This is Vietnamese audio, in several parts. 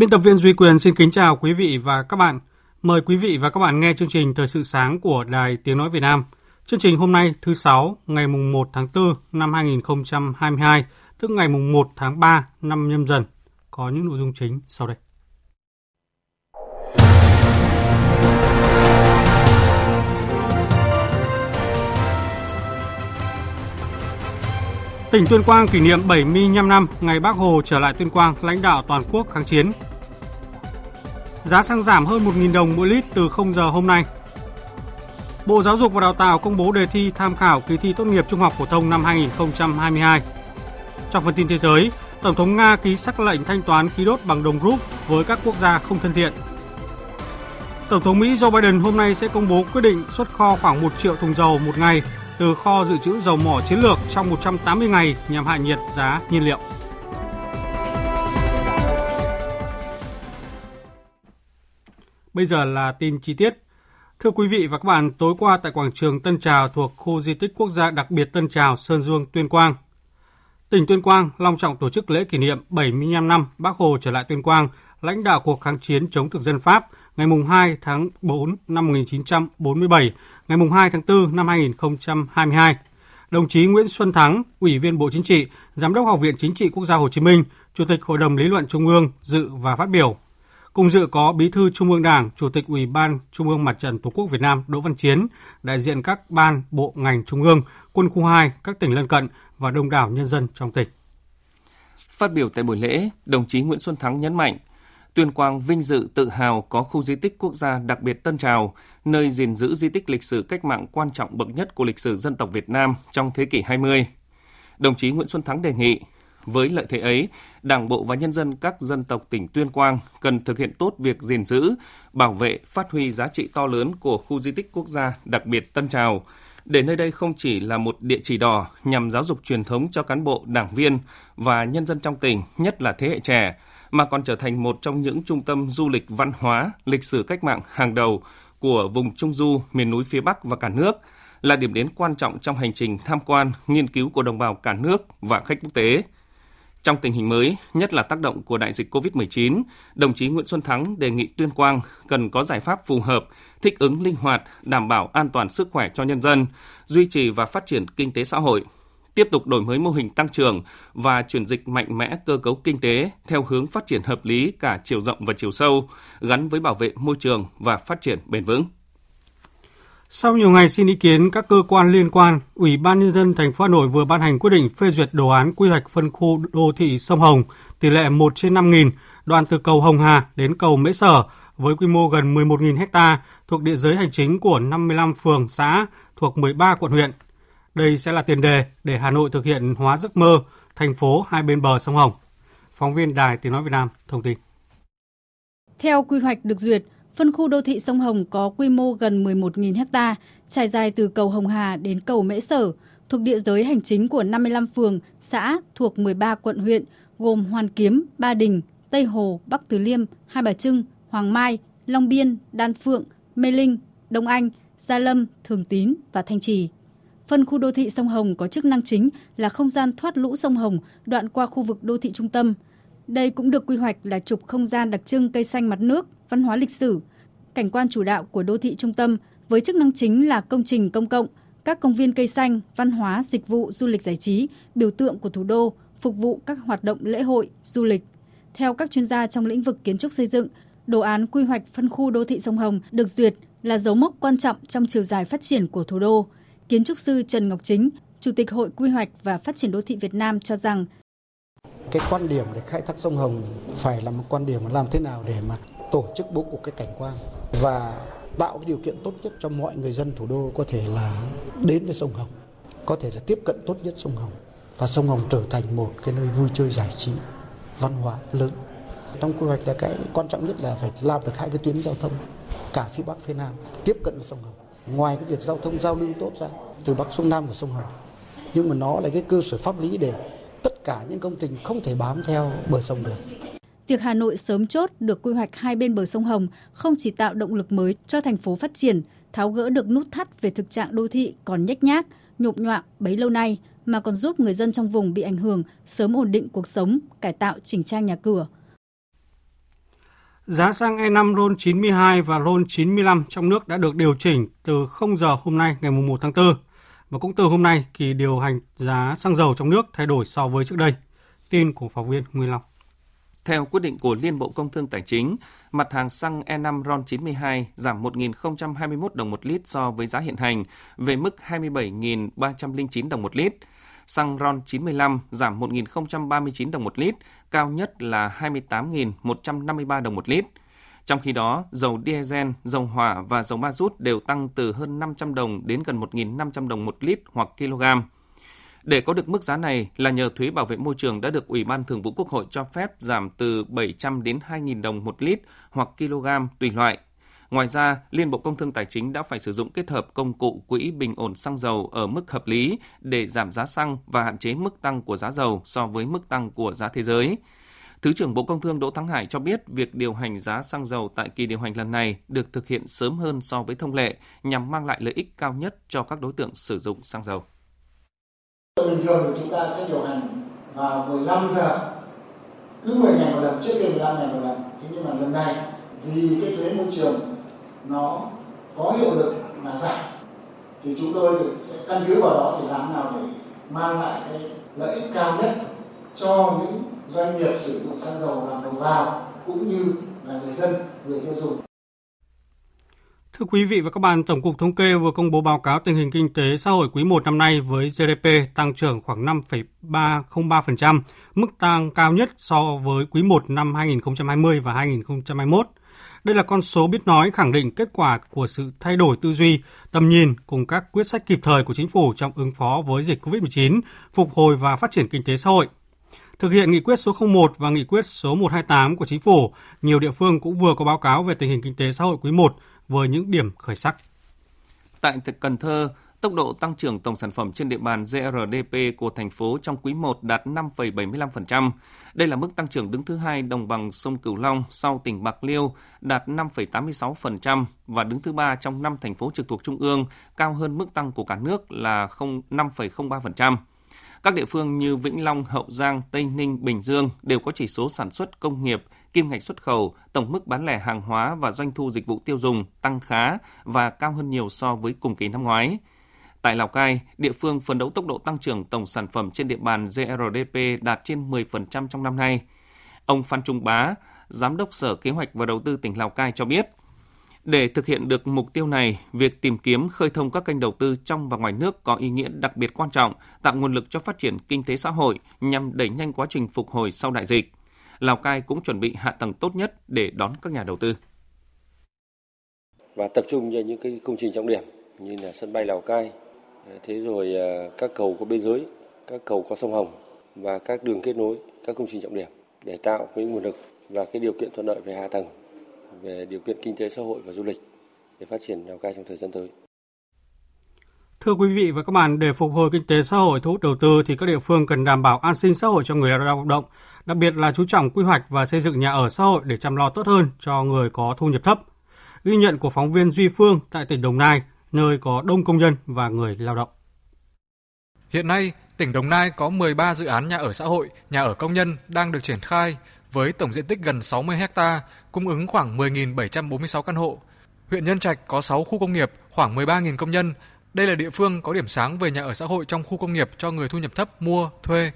Biên tập viên Duy Quyền xin kính chào quý vị và các bạn. Mời quý vị và các bạn nghe chương trình Thời sự sáng của Đài Tiếng Nói Việt Nam. Chương trình hôm nay thứ Sáu ngày mùng 1 tháng 4 năm 2022, tức ngày mùng 1 tháng 3 năm nhâm dần. Có những nội dung chính sau đây. Tỉnh Tuyên Quang kỷ niệm 75 năm ngày Bác Hồ trở lại Tuyên Quang lãnh đạo toàn quốc kháng chiến. Giá xăng giảm hơn 1.000 đồng mỗi lít từ 0 giờ hôm nay. Bộ Giáo dục và Đào tạo công bố đề thi tham khảo kỳ thi tốt nghiệp trung học phổ thông năm 2022. Trong phần tin thế giới, Tổng thống Nga ký sắc lệnh thanh toán khí đốt bằng đồng rúp với các quốc gia không thân thiện. Tổng thống Mỹ Joe Biden hôm nay sẽ công bố quyết định xuất kho khoảng 1 triệu thùng dầu một ngày từ kho dự trữ dầu mỏ chiến lược trong 180 ngày nhằm hạ nhiệt giá nhiên liệu. Bây giờ là tin chi tiết. Thưa quý vị và các bạn, tối qua tại quảng trường Tân Trào thuộc khu di tích quốc gia đặc biệt Tân Trào, Sơn Dương, Tuyên Quang, tỉnh Tuyên Quang long trọng tổ chức lễ kỷ niệm 75 năm Bác Hồ trở lại Tuyên Quang, lãnh đạo cuộc kháng chiến chống thực dân Pháp ngày 2 tháng 4 năm 1947, ngày 2 tháng 4 năm 2022. Đồng chí Nguyễn Xuân Thắng, Ủy viên Bộ Chính trị, Giám đốc Học viện Chính trị Quốc gia Hồ Chí Minh, Chủ tịch Hội đồng Lý luận Trung ương dự và phát biểu. Cùng dự có Bí thư Trung ương Đảng, Chủ tịch Ủy ban Trung ương Mặt trận Tổ quốc Việt Nam Đỗ Văn Chiến, đại diện các ban, bộ, ngành Trung ương, quân khu 2, các tỉnh lân cận và đông đảo nhân dân trong tỉnh. Phát biểu tại buổi lễ, đồng chí Nguyễn Xuân Thắng nhấn mạnh, Tuyên Quang vinh dự tự hào có khu di tích quốc gia đặc biệt Tân Trào, nơi gìn giữ di tích lịch sử cách mạng quan trọng bậc nhất của lịch sử dân tộc Việt Nam trong thế kỷ 20. Đồng chí Nguyễn Xuân Thắng đề nghị, với lợi thế ấy, Đảng bộ và nhân dân các dân tộc tỉnh Tuyên Quang cần thực hiện tốt việc gìn giữ, bảo vệ, phát huy giá trị to lớn của khu di tích quốc gia đặc biệt Tân Trào, để nơi đây không chỉ là một địa chỉ đỏ nhằm giáo dục truyền thống cho cán bộ, đảng viên và nhân dân trong tỉnh, nhất là thế hệ trẻ, mà còn trở thành một trong những trung tâm du lịch văn hóa, lịch sử cách mạng hàng đầu của vùng Trung Du, miền núi phía Bắc và cả nước, là điểm đến quan trọng trong hành trình tham quan, nghiên cứu của đồng bào cả nước và khách quốc tế. Trong tình hình mới, nhất là tác động của đại dịch COVID-19, đồng chí Nguyễn Xuân Thắng đề nghị Tuyên Quang cần có giải pháp phù hợp, thích ứng linh hoạt, đảm bảo an toàn sức khỏe cho nhân dân, duy trì và phát triển kinh tế xã hội, tiếp tục đổi mới mô hình tăng trưởng và chuyển dịch mạnh mẽ cơ cấu kinh tế theo hướng phát triển hợp lý cả chiều rộng và chiều sâu, gắn với bảo vệ môi trường và phát triển bền vững. Sau nhiều ngày xin ý kiến các cơ quan liên quan, Ủy ban nhân dân thành phố Hà Nội vừa ban hành quyết định phê duyệt đồ án quy hoạch phân khu đô thị sông Hồng tỷ lệ 1 trên 5.000, đoạn từ cầu Hồng Hà đến cầu Mễ Sở với quy mô gần 11.000 ha thuộc địa giới hành chính của 55 phường xã thuộc 13 quận huyện. Đây sẽ là tiền đề để Hà Nội thực hiện hóa giấc mơ thành phố hai bên bờ sông Hồng. Phóng viên Đài Tiếng Nói Việt Nam thông tin. Theo quy hoạch được duyệt, phân khu đô thị sông Hồng có quy mô gần 11.000 ha, trải dài từ cầu Hồng Hà đến cầu Mễ Sở, thuộc địa giới hành chính của 55 phường, xã thuộc 13 quận huyện, gồm Hoàn Kiếm, Ba Đình, Tây Hồ, Bắc Từ Liêm, Hai Bà Trưng, Hoàng Mai, Long Biên, Đan Phượng, Mê Linh, Đông Anh, Gia Lâm, Thường Tín và Thanh Trì. Phân khu đô thị sông Hồng có chức năng chính là không gian thoát lũ sông Hồng đoạn qua khu vực đô thị trung tâm. Đây cũng được quy hoạch là trục không gian đặc trưng cây xanh mặt nước, văn hóa lịch sử, cảnh quan chủ đạo của đô thị trung tâm với chức năng chính là công trình công cộng, các công viên cây xanh, văn hóa, dịch vụ, du lịch giải trí, biểu tượng của thủ đô, phục vụ các hoạt động lễ hội, du lịch. Theo các chuyên gia trong lĩnh vực kiến trúc xây dựng, đồ án quy hoạch phân khu đô thị sông Hồng được duyệt là dấu mốc quan trọng trong chiều dài phát triển của thủ đô. Kiến trúc sư Trần Ngọc Chính, Chủ tịch Hội Quy hoạch và Phát triển Đô thị Việt Nam cho rằng cái quan điểm để khai thác sông Hồng phải là một quan điểm làm thế nào để mà tổ chức bố cục cái cảnh quan và tạo cái điều kiện tốt nhất cho mọi người dân thủ đô có thể là đến với sông Hồng, có thể là tiếp cận tốt nhất sông Hồng và sông Hồng trở thành một cái nơi vui chơi giải trí văn hóa lớn. Trong quy hoạch là cái quan trọng nhất là phải làm được hai cái tuyến giao thông cả phía Bắc phía Nam tiếp cận với sông Hồng. Ngoài cái việc giao thông giao lưu tốt ra từ Bắc xuống Nam của sông Hồng, nhưng mà nó là cái cơ sở pháp lý để tất cả những công trình không thể bám theo bờ sông được. Việc Hà Nội sớm chốt được quy hoạch hai bên bờ sông Hồng không chỉ tạo động lực mới cho thành phố phát triển, tháo gỡ được nút thắt về thực trạng đô thị còn nhếch nhác, nhộp nhọa bấy lâu nay, mà còn giúp người dân trong vùng bị ảnh hưởng sớm ổn định cuộc sống, cải tạo chỉnh trang nhà cửa. Giá xăng E5 RON 92 và RON 95 trong nước đã được điều chỉnh từ 0 giờ hôm nay ngày 1 tháng 4. Và cũng từ hôm nay, kỳ điều hành giá xăng dầu trong nước thay đổi so với trước đây. Tin của phóng viên Nguyên Long. Theo quyết định của Liên Bộ Công Thương Tài chính, mặt hàng xăng E5 RON 92 giảm 1.021 đồng một lít so với giá hiện hành về mức 27.309 đồng một lít. Xăng RON 95 giảm 1.039 đồng một lít, cao nhất là 28.153 đồng một lít. Trong khi đó, dầu diesel, dầu hỏa và dầu ma rút đều tăng từ hơn 500 đồng đến gần 1.500 đồng một lít hoặc kg. Để có được mức giá này là nhờ thuế bảo vệ môi trường đã được Ủy ban Thường vụ Quốc hội cho phép giảm từ 700 đến 2.000 đồng một lít hoặc kg tùy loại. Ngoài ra, Liên Bộ Công Thương Tài chính đã phải sử dụng kết hợp công cụ quỹ bình ổn xăng dầu ở mức hợp lý để giảm giá xăng và hạn chế mức tăng của giá dầu so với mức tăng của giá thế giới. Thứ trưởng Bộ Công Thương Đỗ Thắng Hải cho biết việc điều hành giá xăng dầu tại kỳ điều hành lần này được thực hiện sớm hơn so với thông lệ nhằm mang lại lợi ích cao nhất cho các đối tượng sử dụng xăng dầu. Bình thường thì chúng ta sẽ điều hành vào 15 giờ, cứ 10 ngày một lần, trước kia 15 ngày một lần. Thế nhưng mà lần này vì cái thuế môi trường nó có hiệu lực là giảm thì chúng tôi thì sẽ căn cứ vào đó thì làm nào để mang lại cái lợi ích cao nhất cho những doanh nghiệp sử dụng xăng dầu làm đầu vào cũng như là người dân, người tiêu dùng. Thưa quý vị và các bạn, Tổng cục Thống kê vừa công bố báo cáo tình hình kinh tế xã hội quý 1 năm nay với GDP tăng trưởng khoảng 5,303%, mức tăng cao nhất so với quý 1 năm 2020 và 2021. Đây là con số biết nói khẳng định kết quả của sự thay đổi tư duy, tầm nhìn cùng các quyết sách kịp thời của chính phủ trong ứng phó với dịch COVID-19, phục hồi và phát triển kinh tế xã hội. Thực hiện nghị quyết số 01 và nghị quyết số 128 của chính phủ, nhiều địa phương cũng vừa có báo cáo về tình hình kinh tế xã hội quý 1 với những điểm khởi sắc. Tại Cần Thơ, tốc độ tăng trưởng tổng sản phẩm trên địa bàn GRDP của thành phố trong quý 1 đạt 5,75%. Đây là mức tăng trưởng đứng thứ hai đồng bằng sông Cửu Long sau tỉnh Bạc Liêu đạt 5,86% và đứng thứ ba trong năm thành phố trực thuộc trung ương, cao hơn mức tăng của cả nước là 5,03%. Các địa phương như Vĩnh Long, Hậu Giang, Tây Ninh, Bình Dương đều có chỉ số sản xuất công nghiệp, kim ngạch xuất khẩu, tổng mức bán lẻ hàng hóa và doanh thu dịch vụ tiêu dùng tăng khá và cao hơn nhiều so với cùng kỳ năm ngoái. Tại Lào Cai, địa phương phấn đấu tốc độ tăng trưởng tổng sản phẩm trên địa bàn GRDP đạt trên 10% trong năm nay. Ông Phan Trung Bá, Giám đốc Sở Kế hoạch và Đầu tư tỉnh Lào Cai cho biết, để thực hiện được mục tiêu này, việc tìm kiếm khơi thông các kênh đầu tư trong và ngoài nước có ý nghĩa đặc biệt quan trọng, tạo nguồn lực cho phát triển kinh tế xã hội nhằm đẩy nhanh quá trình phục hồi sau đại dịch. Lào Cai cũng chuẩn bị hạ tầng tốt nhất để đón các nhà đầu tư. Và tập trung vào những cái công trình trọng điểm như là sân bay Lào Cai, thế rồi à, các cầu có biên giới, các cầu qua sông Hồng và các đường kết nối, các công trình trọng điểm để tạo cái nguồn lực và cái điều kiện thuận lợi về hạ tầng về điều kiện kinh tế xã hội và du lịch để phát triển Lào Cai trong thời gian tới. Thưa quý vị và các bạn, để phục hồi kinh tế xã hội thu hút đầu tư thì các địa phương cần đảm bảo an sinh xã hội cho người lao động, đặc biệt là chú trọng quy hoạch và xây dựng nhà ở xã hội để chăm lo tốt hơn cho người có thu nhập thấp. Ghi nhận của phóng viên Duy Phương tại tỉnh Đồng Nai, nơi có đông công nhân và người lao động. Hiện nay, tỉnh Đồng Nai có 13 dự án nhà ở xã hội, nhà ở công nhân đang được triển khai với tổng diện tích gần 60 ha, cung ứng khoảng 10.746 căn hộ. Huyện Nhân Trạch có 6 khu công nghiệp, khoảng 13.000 công nhân. Đây là địa phương có điểm sáng về nhà ở xã hội trong khu công nghiệp cho người thu nhập thấp mua, thuê.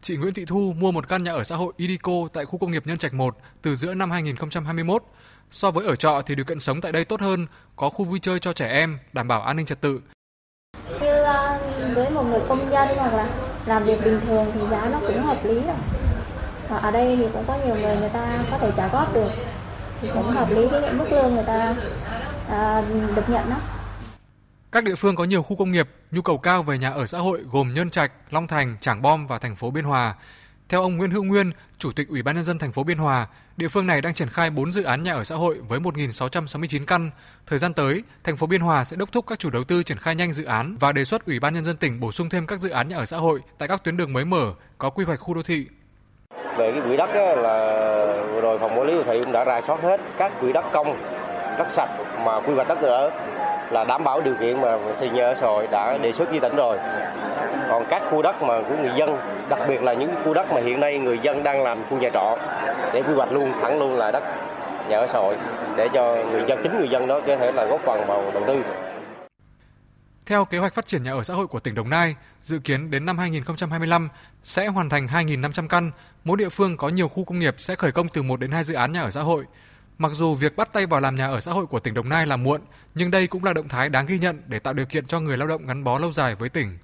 Chị Nguyễn Thị Thu mua một căn nhà ở xã hội Idico tại khu công nghiệp Nhân Trạch 1 từ giữa năm 2021. So với ở trọ thì điều kiện sống tại đây tốt hơn, có khu vui chơi cho trẻ em, đảm bảo an ninh trật tự. Như uh, với một người công dân hoặc là làm việc bình thường thì giá nó cũng hợp lý rồi và ở đây thì cũng có nhiều người người ta có thể trả góp được thì cũng hợp lý với những mức lương người ta à, được nhận đó. Các địa phương có nhiều khu công nghiệp, nhu cầu cao về nhà ở xã hội gồm Nhân Trạch, Long Thành, Trảng Bom và thành phố Biên Hòa. Theo ông Nguyễn Hữu Nguyên, Chủ tịch Ủy ban nhân dân thành phố Biên Hòa, địa phương này đang triển khai 4 dự án nhà ở xã hội với 1.669 căn. Thời gian tới, thành phố Biên Hòa sẽ đốc thúc các chủ đầu tư triển khai nhanh dự án và đề xuất Ủy ban nhân dân tỉnh bổ sung thêm các dự án nhà ở xã hội tại các tuyến đường mới mở có quy hoạch khu đô thị. Về cái quỹ đất á, là vừa rồi phòng quản lý đô thị cũng đã rà soát hết các quỹ đất công, đất sạch mà quy hoạch đất ở là đảm bảo điều kiện mà xây nhà ở xã hội đã đề xuất với tỉnh rồi. Còn các khu đất mà của người dân, đặc biệt là những khu đất mà hiện nay người dân đang làm khu nhà trọ sẽ quy hoạch luôn thẳng luôn là đất nhà ở xã hội để cho người dân chính người dân đó có thể là góp phần vào đầu tư. Theo kế hoạch phát triển nhà ở xã hội của tỉnh Đồng Nai, dự kiến đến năm 2025 sẽ hoàn thành 2.500 căn, mỗi địa phương có nhiều khu công nghiệp sẽ khởi công từ 1 đến 2 dự án nhà ở xã hội. Mặc dù việc bắt tay vào làm nhà ở xã hội của tỉnh Đồng Nai là muộn, nhưng đây cũng là động thái đáng ghi nhận để tạo điều kiện cho người lao động gắn bó lâu dài với tỉnh.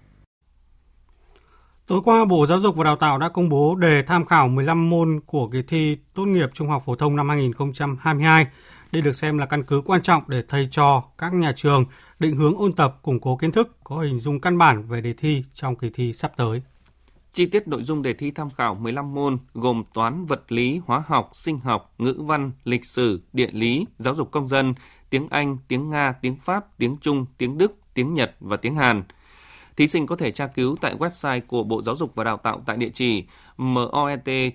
Tối qua, Bộ Giáo dục và Đào tạo đã công bố đề tham khảo 15 môn của kỳ thi tốt nghiệp trung học phổ thông năm 2022. Đây được xem là căn cứ quan trọng để thầy trò các nhà trường định hướng ôn tập, củng cố kiến thức, có hình dung căn bản về đề thi trong kỳ thi sắp tới. Chi tiết nội dung đề thi tham khảo 15 môn gồm toán, vật lý, hóa học, sinh học, ngữ văn, lịch sử, địa lý, giáo dục công dân, tiếng Anh, tiếng Nga, tiếng Pháp, tiếng Trung, tiếng Đức, tiếng Nhật và tiếng Hàn. Thí sinh có thể tra cứu tại website của Bộ Giáo dục và Đào tạo tại địa chỉ moet.gov.vn.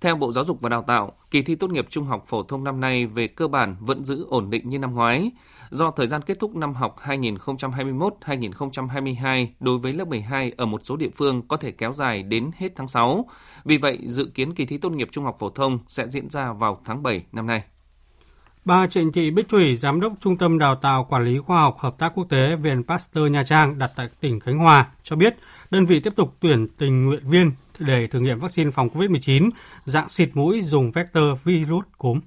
Theo Bộ Giáo dục và Đào tạo, kỳ thi tốt nghiệp trung học phổ thông năm nay về cơ bản vẫn giữ ổn định như năm ngoái. Do thời gian kết thúc năm học 2021-2022 đối với lớp 12 ở một số địa phương có thể kéo dài đến hết tháng 6. Vì vậy, dự kiến kỳ thi tốt nghiệp trung học phổ thông sẽ diễn ra vào tháng 7 năm nay. Bà Trịnh Thị Bích Thủy, Giám đốc Trung tâm Đào tạo Quản lý Khoa học Hợp tác Quốc tế Viện Pasteur Nha Trang đặt tại tỉnh Khánh Hòa cho biết đơn vị tiếp tục tuyển tình nguyện viên để thử nghiệm vaccine phòng COVID-19 dạng xịt mũi dùng vector virus cúm.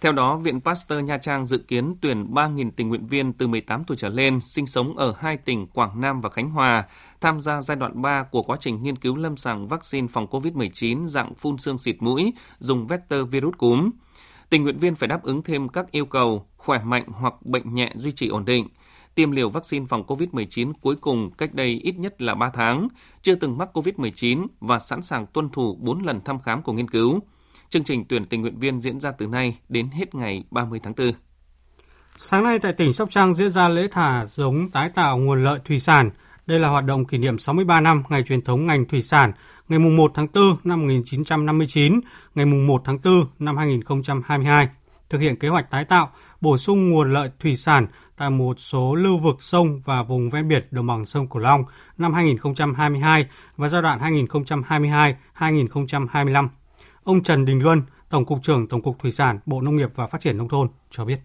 Theo đó, Viện Pasteur Nha Trang dự kiến tuyển 3.000 tình nguyện viên từ 18 tuổi trở lên sinh sống ở hai tỉnh Quảng Nam và Khánh Hòa tham gia giai đoạn 3 của quá trình nghiên cứu lâm sàng vaccine phòng COVID-19 dạng phun xương xịt mũi dùng vector virus cúm. Tình nguyện viên phải đáp ứng thêm các yêu cầu khỏe mạnh hoặc bệnh nhẹ duy trì ổn định, tiêm liều vaccine phòng COVID-19 cuối cùng cách đây ít nhất là 3 tháng, chưa từng mắc COVID-19 và sẵn sàng tuân thủ 4 lần thăm khám của nghiên cứu. Chương trình tuyển tình nguyện viên diễn ra từ nay đến hết ngày 30 tháng 4. Sáng nay tại tỉnh Sóc Trăng diễn ra lễ thả giống tái tạo nguồn lợi thủy sản. Đây là hoạt động kỷ niệm 63 năm ngày truyền thống ngành thủy sản, ngày 1 tháng 4 năm 1959, ngày 1 tháng 4 năm 2022. Thực hiện kế hoạch tái tạo, bổ sung nguồn lợi thủy sản tại một số lưu vực sông và vùng ven biển đồng bằng sông Cửu Long năm 2022 và giai đoạn 2022-2025. Ông Trần Đình Luân, Tổng cục trưởng Tổng cục Thủy sản, Bộ Nông nghiệp và Phát triển Nông thôn cho biết.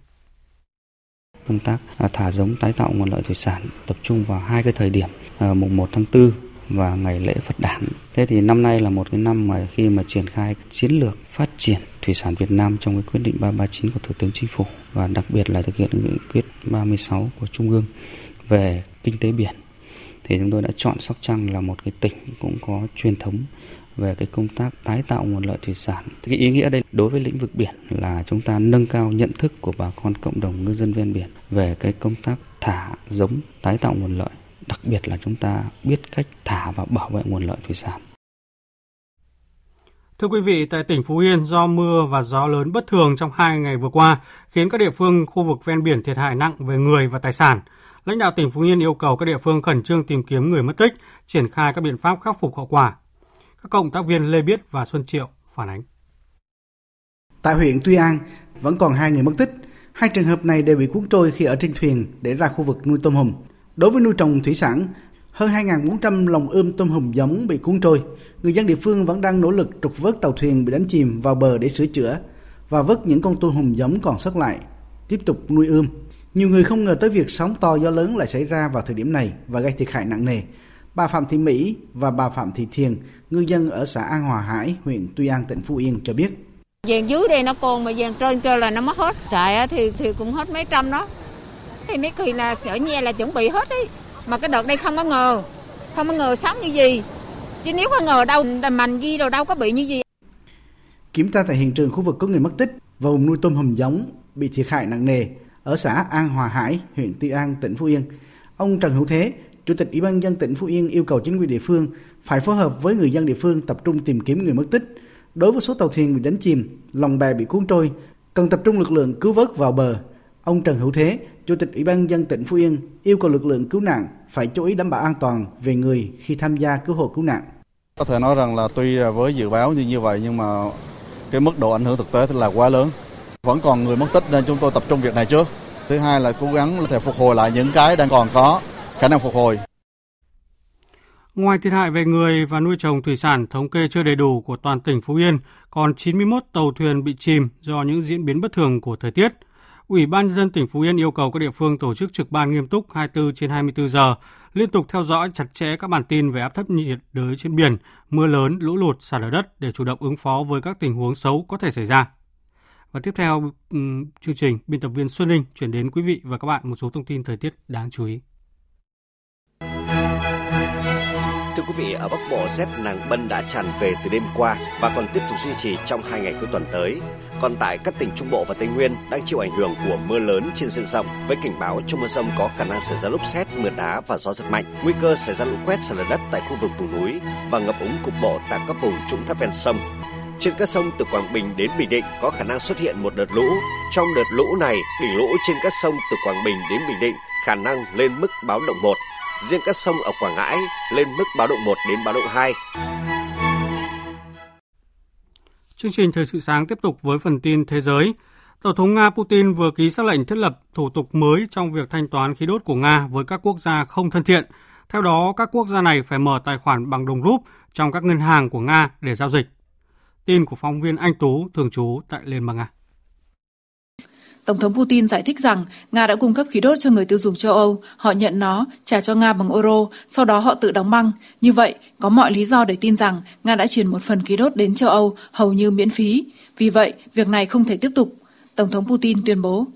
Công tác à, thả giống tái tạo nguồn lợi thủy sản tập trung vào hai cái thời điểm, à, mùng 1 tháng 4 và ngày lễ Phật đản. Thế thì năm nay là một cái năm mà khi mà triển khai chiến lược phát triển thủy sản Việt Nam trong cái quyết định 339 của Thủ tướng Chính phủ và đặc biệt là thực hiện nghị quyết 36 của Trung ương về kinh tế biển thì chúng tôi đã chọn Sóc Trăng là một cái tỉnh cũng có truyền thống về cái công tác tái tạo nguồn lợi thủy sản. Cái ý nghĩa đây đối với lĩnh vực biển là chúng ta nâng cao nhận thức của bà con cộng đồng ngư dân ven biển về cái công tác thả giống tái tạo nguồn lợi, đặc biệt là chúng ta biết cách thả và bảo vệ nguồn lợi thủy sản. Thưa quý vị, tại tỉnh Phú Yên do mưa và gió lớn bất thường trong hai ngày vừa qua khiến các địa phương khu vực ven biển thiệt hại nặng về người và tài sản. Lãnh đạo tỉnh Phú Yên yêu cầu các địa phương khẩn trương tìm kiếm người mất tích, triển khai các biện pháp khắc phục hậu quả. Các cộng tác viên Lê Biết và Xuân Triệu phản ánh. Tại huyện Tuy An vẫn còn hai người mất tích. Hai trường hợp này đều bị cuốn trôi khi ở trên thuyền để ra khu vực nuôi tôm hùm. Đối với nuôi trồng thủy sản, hơn 2.400 lồng ươm tôm hùm giống bị cuốn trôi. Người dân địa phương vẫn đang nỗ lực trục vớt tàu thuyền bị đánh chìm vào bờ để sửa chữa và vớt những con tôm hùm giống còn sót lại, tiếp tục nuôi ươm. Nhiều người không ngờ tới việc sóng to gió lớn lại xảy ra vào thời điểm này và gây thiệt hại nặng nề. Bà Phạm Thị Mỹ và bà Phạm Thị Thiền, ngư dân ở xã An Hòa Hải, huyện Tuy An, tỉnh Phú Yên cho biết. Vàng dưới đây nó còn mà vàng trên kia là nó mất hết. Trại thì thì cũng hết mấy trăm đó thì mấy kỳ là ở nhà là chuẩn bị hết ấy. Mà cái đợt đây không có ngờ, không có ngờ sống như gì. Chứ nếu có ngờ đâu, mình ghi đồ đâu có bị như gì. Kiểm tra tại hiện trường khu vực có người mất tích và vùng nuôi tôm hùm giống bị thiệt hại nặng nề ở xã An Hòa Hải, huyện Tuy An, tỉnh Phú Yên. Ông Trần Hữu Thế, Chủ tịch Ủy ban dân tỉnh Phú Yên yêu cầu chính quyền địa phương phải phối hợp với người dân địa phương tập trung tìm kiếm người mất tích. Đối với số tàu thuyền bị đánh chìm, lòng bè bị cuốn trôi, cần tập trung lực lượng cứu vớt vào bờ. Ông Trần Hữu Thế, Chủ tịch Ủy ban dân tỉnh Phú Yên yêu cầu lực lượng cứu nạn phải chú ý đảm bảo an toàn về người khi tham gia cứu hộ cứu nạn. Có thể nói rằng là tuy với dự báo như như vậy nhưng mà cái mức độ ảnh hưởng thực tế là quá lớn. Vẫn còn người mất tích nên chúng tôi tập trung việc này trước. Thứ hai là cố gắng là thể phục hồi lại những cái đang còn có khả năng phục hồi. Ngoài thiệt hại về người và nuôi trồng thủy sản thống kê chưa đầy đủ của toàn tỉnh Phú Yên, còn 91 tàu thuyền bị chìm do những diễn biến bất thường của thời tiết. Ủy ban dân tỉnh Phú Yên yêu cầu các địa phương tổ chức trực ban nghiêm túc 24 trên 24 giờ, liên tục theo dõi chặt chẽ các bản tin về áp thấp nhiệt đới trên biển, mưa lớn, lũ lụt, sạt lở đất để chủ động ứng phó với các tình huống xấu có thể xảy ra. Và tiếp theo chương trình, biên tập viên Xuân Linh chuyển đến quý vị và các bạn một số thông tin thời tiết đáng chú ý. Thưa quý vị, ở Bắc Bộ rét nàng bân đã tràn về từ đêm qua và còn tiếp tục duy trì trong hai ngày cuối tuần tới. Còn tại các tỉnh Trung Bộ và Tây Nguyên đang chịu ảnh hưởng của mưa lớn trên diện rộng với cảnh báo trong mưa rông có khả năng xảy ra lốc xét, mưa đá và gió giật mạnh, nguy cơ xảy ra lũ quét sạt lở đất tại khu vực vùng núi và ngập úng cục bộ tại các vùng trũng thấp ven sông. Trên các sông từ Quảng Bình đến Bình Định có khả năng xuất hiện một đợt lũ. Trong đợt lũ này, đỉnh lũ trên các sông từ Quảng Bình đến Bình Định khả năng lên mức báo động 1, riêng các sông ở Quảng Ngãi lên mức báo động 1 đến báo động 2. Chương trình Thời sự sáng tiếp tục với phần tin thế giới. Tổng thống Nga Putin vừa ký xác lệnh thiết lập thủ tục mới trong việc thanh toán khí đốt của Nga với các quốc gia không thân thiện. Theo đó, các quốc gia này phải mở tài khoản bằng đồng rúp trong các ngân hàng của Nga để giao dịch. Tin của phóng viên Anh Tú, thường trú tại Liên bang Nga. Tổng thống Putin giải thích rằng Nga đã cung cấp khí đốt cho người tiêu dùng châu Âu, họ nhận nó, trả cho Nga bằng euro, sau đó họ tự đóng băng. Như vậy, có mọi lý do để tin rằng Nga đã chuyển một phần khí đốt đến châu Âu hầu như miễn phí. Vì vậy, việc này không thể tiếp tục. Tổng thống Putin tuyên bố.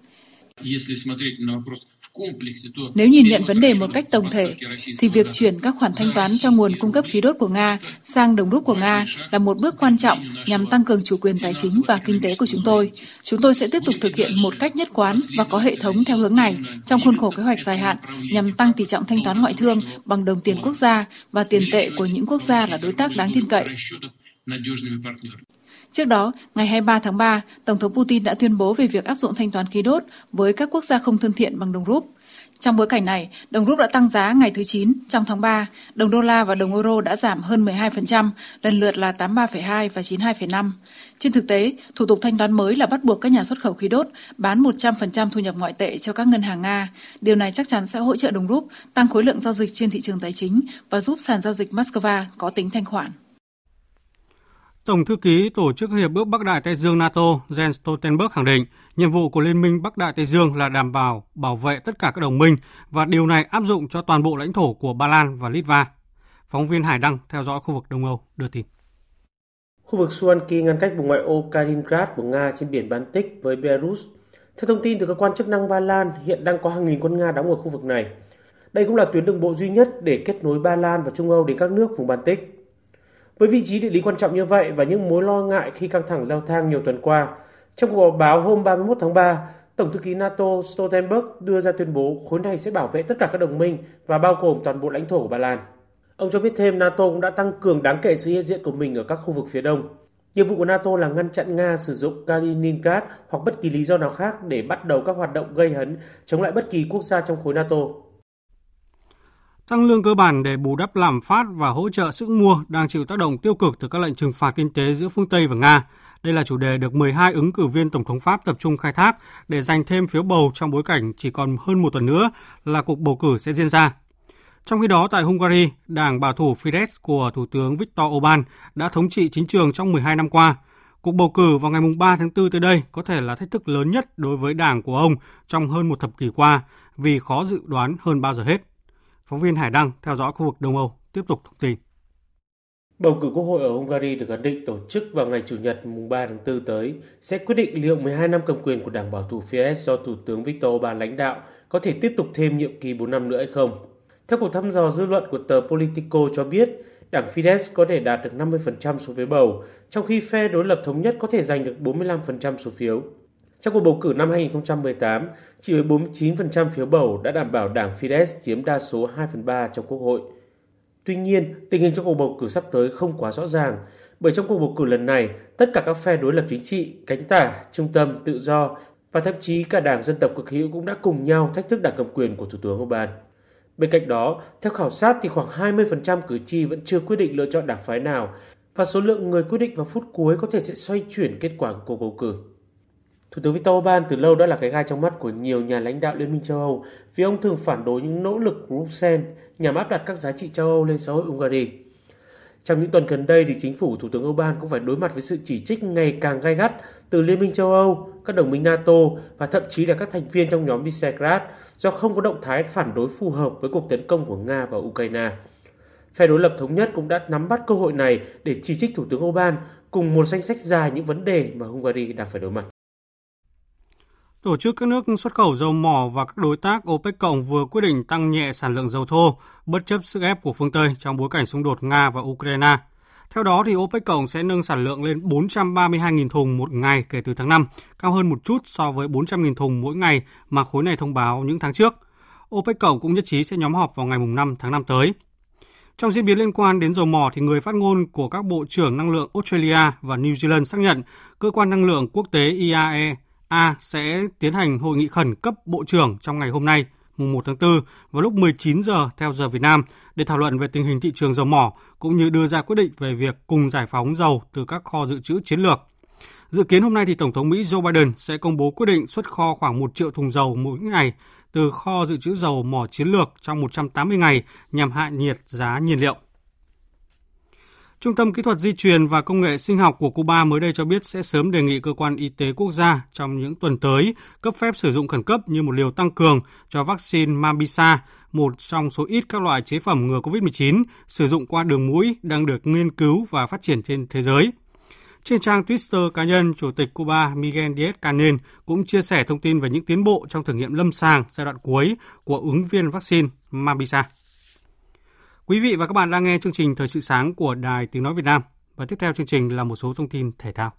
Nếu nhìn nhận vấn đề một cách tổng thể, thì việc chuyển các khoản thanh toán cho nguồn cung cấp khí đốt của Nga sang đồng rút của Nga là một bước quan trọng nhằm tăng cường chủ quyền tài chính và kinh tế của chúng tôi. Chúng tôi sẽ tiếp tục thực hiện một cách nhất quán và có hệ thống theo hướng này trong khuôn khổ kế hoạch dài hạn nhằm tăng tỷ trọng thanh toán ngoại thương bằng đồng tiền quốc gia và tiền tệ của những quốc gia là đối tác đáng tin cậy. Trước đó, ngày 23 tháng 3, Tổng thống Putin đã tuyên bố về việc áp dụng thanh toán khí đốt với các quốc gia không thân thiện bằng đồng rúp. Trong bối cảnh này, đồng rúp đã tăng giá ngày thứ 9 trong tháng 3, đồng đô la và đồng euro đã giảm hơn 12%, lần lượt là 83,2 và 92,5. Trên thực tế, thủ tục thanh toán mới là bắt buộc các nhà xuất khẩu khí đốt bán 100% thu nhập ngoại tệ cho các ngân hàng Nga. Điều này chắc chắn sẽ hỗ trợ đồng rúp, tăng khối lượng giao dịch trên thị trường tài chính và giúp sàn giao dịch Moscow có tính thanh khoản. Tổng thư ký Tổ chức Hiệp ước Bắc Đại Tây Dương NATO Jens Stoltenberg khẳng định nhiệm vụ của Liên minh Bắc Đại Tây Dương là đảm bảo bảo vệ tất cả các đồng minh và điều này áp dụng cho toàn bộ lãnh thổ của Ba Lan và Litva. Phóng viên Hải Đăng theo dõi khu vực Đông Âu đưa tin. Khu vực Suwalki ngăn cách vùng ngoại ô Kaliningrad của Nga trên biển Baltic với Belarus. Theo thông tin từ cơ quan chức năng Ba Lan, hiện đang có hàng nghìn quân Nga đóng ở khu vực này. Đây cũng là tuyến đường bộ duy nhất để kết nối Ba Lan và Trung Âu đến các nước vùng Baltic. Với vị trí địa lý quan trọng như vậy và những mối lo ngại khi căng thẳng leo thang nhiều tuần qua, trong cuộc họp báo hôm 31 tháng 3, Tổng thư ký NATO Stoltenberg đưa ra tuyên bố khối này sẽ bảo vệ tất cả các đồng minh và bao gồm toàn bộ lãnh thổ của Ba Lan. Ông cho biết thêm NATO cũng đã tăng cường đáng kể sự hiện diện của mình ở các khu vực phía đông. Nhiệm vụ của NATO là ngăn chặn Nga sử dụng Kaliningrad hoặc bất kỳ lý do nào khác để bắt đầu các hoạt động gây hấn chống lại bất kỳ quốc gia trong khối NATO. Tăng lương cơ bản để bù đắp lạm phát và hỗ trợ sức mua đang chịu tác động tiêu cực từ các lệnh trừng phạt kinh tế giữa phương Tây và Nga. Đây là chủ đề được 12 ứng cử viên Tổng thống Pháp tập trung khai thác để giành thêm phiếu bầu trong bối cảnh chỉ còn hơn một tuần nữa là cuộc bầu cử sẽ diễn ra. Trong khi đó, tại Hungary, đảng bảo thủ Fidesz của Thủ tướng Viktor Orbán đã thống trị chính trường trong 12 năm qua. Cuộc bầu cử vào ngày 3 tháng 4 tới đây có thể là thách thức lớn nhất đối với đảng của ông trong hơn một thập kỷ qua vì khó dự đoán hơn bao giờ hết. Phóng viên Hải Đăng theo dõi khu vực Đông Âu tiếp tục thông tin. Bầu cử quốc hội ở Hungary được ấn định tổ chức vào ngày Chủ nhật mùng 3 tháng 4 tới sẽ quyết định liệu 12 năm cầm quyền của Đảng Bảo thủ Fidesz do Thủ tướng Viktor Orbán lãnh đạo có thể tiếp tục thêm nhiệm kỳ 4 năm nữa hay không. Theo cuộc thăm dò dư luận của tờ Politico cho biết, đảng Fidesz có thể đạt được 50% số phiếu bầu, trong khi phe đối lập thống nhất có thể giành được 45% số phiếu. Trong cuộc bầu cử năm 2018, chỉ với 49% phiếu bầu đã đảm bảo đảng Fidesz chiếm đa số 2 phần 3 trong quốc hội. Tuy nhiên, tình hình trong cuộc bầu cử sắp tới không quá rõ ràng, bởi trong cuộc bầu cử lần này, tất cả các phe đối lập chính trị, cánh tả, trung tâm, tự do và thậm chí cả đảng dân tộc cực hữu cũng đã cùng nhau thách thức đảng cầm quyền của Thủ tướng Orbán. Bên cạnh đó, theo khảo sát thì khoảng 20% cử tri vẫn chưa quyết định lựa chọn đảng phái nào và số lượng người quyết định vào phút cuối có thể sẽ xoay chuyển kết quả của cuộc bầu cử. Thủ tướng Viktor Orbán từ lâu đã là cái gai trong mắt của nhiều nhà lãnh đạo Liên minh châu Âu vì ông thường phản đối những nỗ lực của Bruxelles nhằm áp đặt các giá trị châu Âu lên xã hội Hungary. Trong những tuần gần đây thì chính phủ Thủ tướng Orbán cũng phải đối mặt với sự chỉ trích ngày càng gai gắt từ Liên minh châu Âu, các đồng minh NATO và thậm chí là các thành viên trong nhóm Visegrad do không có động thái phản đối phù hợp với cuộc tấn công của Nga vào Ukraine. Phe đối lập thống nhất cũng đã nắm bắt cơ hội này để chỉ trích Thủ tướng Orbán cùng một danh sách dài những vấn đề mà Hungary đang phải đối mặt. Tổ chức các nước xuất khẩu dầu mỏ và các đối tác OPEC cộng vừa quyết định tăng nhẹ sản lượng dầu thô, bất chấp sức ép của phương Tây trong bối cảnh xung đột Nga và Ukraine. Theo đó, thì OPEC cộng sẽ nâng sản lượng lên 432.000 thùng một ngày kể từ tháng 5, cao hơn một chút so với 400.000 thùng mỗi ngày mà khối này thông báo những tháng trước. OPEC cộng cũng nhất trí sẽ nhóm họp vào ngày 5 tháng 5 tới. Trong diễn biến liên quan đến dầu mỏ thì người phát ngôn của các bộ trưởng năng lượng Australia và New Zealand xác nhận cơ quan năng lượng quốc tế IAE A sẽ tiến hành hội nghị khẩn cấp bộ trưởng trong ngày hôm nay, mùng 1 tháng 4 vào lúc 19 giờ theo giờ Việt Nam để thảo luận về tình hình thị trường dầu mỏ cũng như đưa ra quyết định về việc cùng giải phóng dầu từ các kho dự trữ chiến lược. Dự kiến hôm nay thì Tổng thống Mỹ Joe Biden sẽ công bố quyết định xuất kho khoảng 1 triệu thùng dầu mỗi ngày từ kho dự trữ dầu mỏ chiến lược trong 180 ngày nhằm hạ nhiệt giá nhiên liệu. Trung tâm Kỹ thuật Di truyền và Công nghệ Sinh học của Cuba mới đây cho biết sẽ sớm đề nghị cơ quan y tế quốc gia trong những tuần tới cấp phép sử dụng khẩn cấp như một liều tăng cường cho vaccine Mambisa, một trong số ít các loại chế phẩm ngừa COVID-19 sử dụng qua đường mũi đang được nghiên cứu và phát triển trên thế giới. Trên trang Twitter cá nhân, Chủ tịch Cuba Miguel Díaz-Canel cũng chia sẻ thông tin về những tiến bộ trong thử nghiệm lâm sàng giai đoạn cuối của ứng viên vaccine Mambisa. Quý vị và các bạn đang nghe chương trình Thời sự sáng của Đài Tiếng Nói Việt Nam. Và tiếp theo chương trình là một số thông tin thể thao.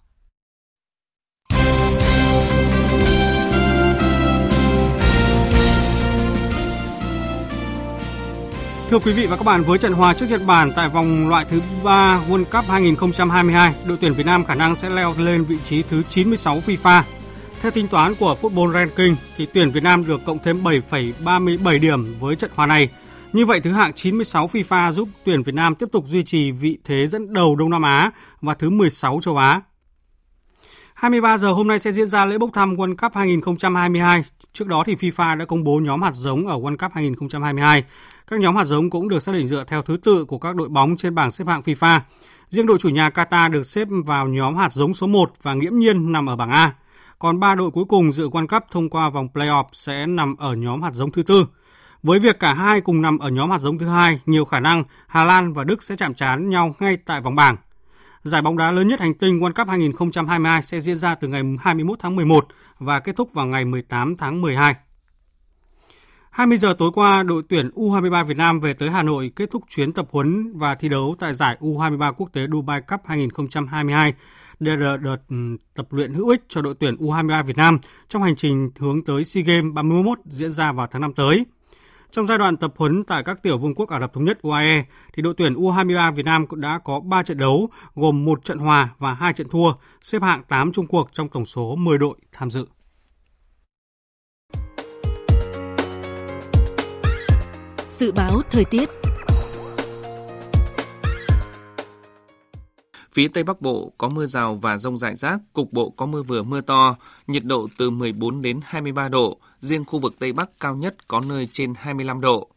Thưa quý vị và các bạn, với trận hòa trước Nhật Bản tại vòng loại thứ 3 World Cup 2022, đội tuyển Việt Nam khả năng sẽ leo lên vị trí thứ 96 FIFA. Theo tính toán của Football Ranking, thì tuyển Việt Nam được cộng thêm 7,37 điểm với trận hòa này – như vậy, thứ hạng 96 FIFA giúp tuyển Việt Nam tiếp tục duy trì vị thế dẫn đầu Đông Nam Á và thứ 16 châu Á. 23 giờ hôm nay sẽ diễn ra lễ bốc thăm World Cup 2022. Trước đó thì FIFA đã công bố nhóm hạt giống ở World Cup 2022. Các nhóm hạt giống cũng được xác định dựa theo thứ tự của các đội bóng trên bảng xếp hạng FIFA. Riêng đội chủ nhà Qatar được xếp vào nhóm hạt giống số 1 và nghiễm nhiên nằm ở bảng A. Còn ba đội cuối cùng dự World Cup thông qua vòng playoff sẽ nằm ở nhóm hạt giống thứ tư. Với việc cả hai cùng nằm ở nhóm hạt giống thứ hai, nhiều khả năng Hà Lan và Đức sẽ chạm trán nhau ngay tại vòng bảng. Giải bóng đá lớn nhất hành tinh World Cup 2022 sẽ diễn ra từ ngày 21 tháng 11 và kết thúc vào ngày 18 tháng 12. 20 giờ tối qua, đội tuyển U23 Việt Nam về tới Hà Nội kết thúc chuyến tập huấn và thi đấu tại giải U23 quốc tế Dubai Cup 2022. Đây là đợt ừ, tập luyện hữu ích cho đội tuyển U23 Việt Nam trong hành trình hướng tới SEA Games 31 diễn ra vào tháng 5 tới. Trong giai đoạn tập huấn tại các tiểu vương quốc Ả Rập Thống Nhất UAE, thì đội tuyển U23 Việt Nam cũng đã có 3 trận đấu, gồm một trận hòa và hai trận thua, xếp hạng 8 chung cuộc trong tổng số 10 đội tham dự. Dự báo thời tiết Phía Tây Bắc Bộ có mưa rào và rông rải rác, cục bộ có mưa vừa mưa to, nhiệt độ từ 14 đến 23 độ, riêng khu vực Tây Bắc cao nhất có nơi trên 25 độ.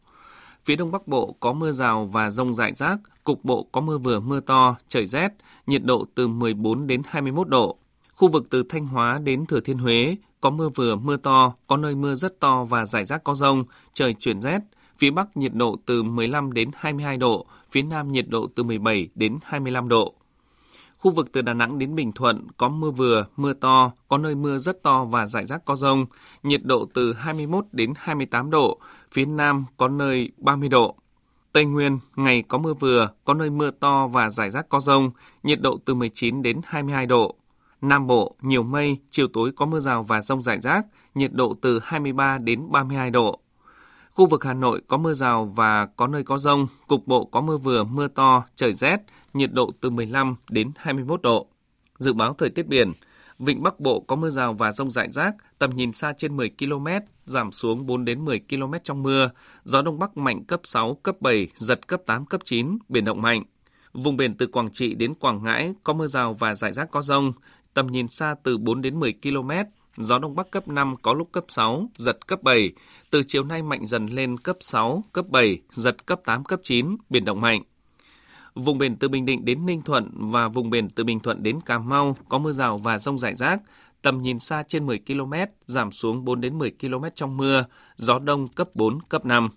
Phía Đông Bắc Bộ có mưa rào và rông rải rác, cục bộ có mưa vừa mưa to, trời rét, nhiệt độ từ 14 đến 21 độ. Khu vực từ Thanh Hóa đến Thừa Thiên Huế có mưa vừa mưa to, có nơi mưa rất to và rải rác có rông, trời chuyển rét. Phía Bắc nhiệt độ từ 15 đến 22 độ, phía Nam nhiệt độ từ 17 đến 25 độ. Khu vực từ Đà Nẵng đến Bình Thuận có mưa vừa, mưa to, có nơi mưa rất to và rải rác có rông, nhiệt độ từ 21 đến 28 độ, phía Nam có nơi 30 độ. Tây Nguyên, ngày có mưa vừa, có nơi mưa to và rải rác có rông, nhiệt độ từ 19 đến 22 độ. Nam Bộ, nhiều mây, chiều tối có mưa rào và rông rải rác, nhiệt độ từ 23 đến 32 độ. Khu vực Hà Nội có mưa rào và có nơi có rông, cục bộ có mưa vừa, mưa to, trời rét, nhiệt độ từ 15 đến 21 độ. Dự báo thời tiết biển, Vịnh Bắc Bộ có mưa rào và rông rải rác, tầm nhìn xa trên 10 km, giảm xuống 4 đến 10 km trong mưa, gió đông bắc mạnh cấp 6, cấp 7, giật cấp 8, cấp 9, biển động mạnh. Vùng biển từ Quảng Trị đến Quảng Ngãi có mưa rào và rải rác có rông, tầm nhìn xa từ 4 đến 10 km, gió đông bắc cấp 5 có lúc cấp 6, giật cấp 7, từ chiều nay mạnh dần lên cấp 6, cấp 7, giật cấp 8, cấp 9, biển động mạnh. Vùng biển từ Bình Định đến Ninh Thuận và vùng biển từ Bình Thuận đến Cà Mau có mưa rào và rông rải rác, tầm nhìn xa trên 10 km, giảm xuống 4 đến 10 km trong mưa, gió đông cấp 4, cấp 5.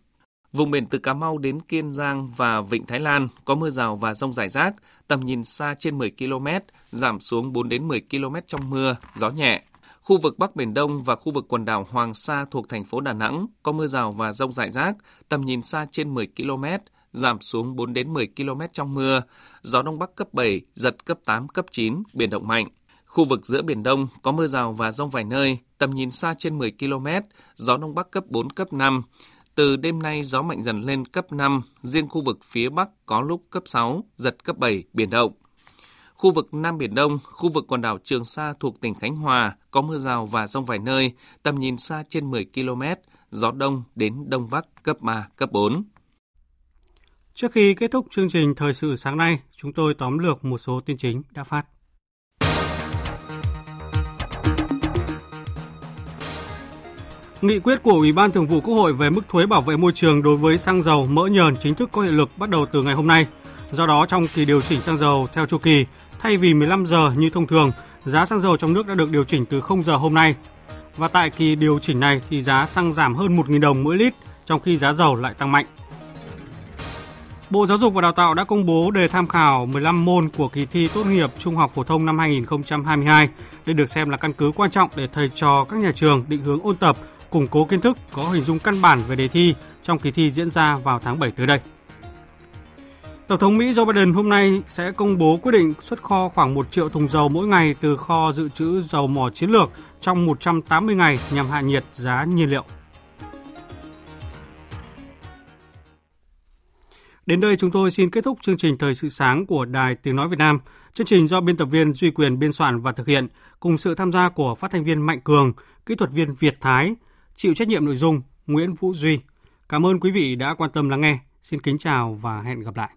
Vùng biển từ Cà Mau đến Kiên Giang và Vịnh Thái Lan có mưa rào và rông rải rác, tầm nhìn xa trên 10 km, giảm xuống 4 đến 10 km trong mưa, gió nhẹ. Khu vực Bắc Biển Đông và khu vực quần đảo Hoàng Sa thuộc thành phố Đà Nẵng có mưa rào và rông rải rác, tầm nhìn xa trên 10 km, giảm xuống 4 đến 10 km trong mưa, gió đông bắc cấp 7, giật cấp 8, cấp 9, biển động mạnh. Khu vực giữa Biển Đông có mưa rào và rông vài nơi, tầm nhìn xa trên 10 km, gió đông bắc cấp 4, cấp 5. Từ đêm nay gió mạnh dần lên cấp 5, riêng khu vực phía Bắc có lúc cấp 6, giật cấp 7, biển động. Khu vực Nam Biển Đông, khu vực quần đảo Trường Sa thuộc tỉnh Khánh Hòa có mưa rào và rông vài nơi, tầm nhìn xa trên 10 km, gió đông đến đông bắc cấp 3, cấp 4. Trước khi kết thúc chương trình thời sự sáng nay, chúng tôi tóm lược một số tin chính đã phát. Nghị quyết của Ủy ban Thường vụ Quốc hội về mức thuế bảo vệ môi trường đối với xăng dầu mỡ nhờn chính thức có hiệu lực bắt đầu từ ngày hôm nay. Do đó, trong kỳ điều chỉnh xăng dầu theo chu kỳ, thay vì 15 giờ như thông thường, giá xăng dầu trong nước đã được điều chỉnh từ 0 giờ hôm nay. Và tại kỳ điều chỉnh này thì giá xăng giảm hơn 1.000 đồng mỗi lít, trong khi giá dầu lại tăng mạnh. Bộ Giáo dục và Đào tạo đã công bố đề tham khảo 15 môn của kỳ thi tốt nghiệp trung học phổ thông năm 2022. Đây được xem là căn cứ quan trọng để thầy trò các nhà trường định hướng ôn tập, củng cố kiến thức, có hình dung căn bản về đề thi trong kỳ thi diễn ra vào tháng 7 tới đây. Tổng thống Mỹ Joe Biden hôm nay sẽ công bố quyết định xuất kho khoảng 1 triệu thùng dầu mỗi ngày từ kho dự trữ dầu mỏ chiến lược trong 180 ngày nhằm hạ nhiệt giá nhiên liệu. Đến đây chúng tôi xin kết thúc chương trình Thời sự sáng của Đài Tiếng Nói Việt Nam. Chương trình do biên tập viên Duy Quyền biên soạn và thực hiện, cùng sự tham gia của phát thanh viên Mạnh Cường, kỹ thuật viên Việt Thái, chịu trách nhiệm nội dung Nguyễn Vũ Duy. Cảm ơn quý vị đã quan tâm lắng nghe. Xin kính chào và hẹn gặp lại.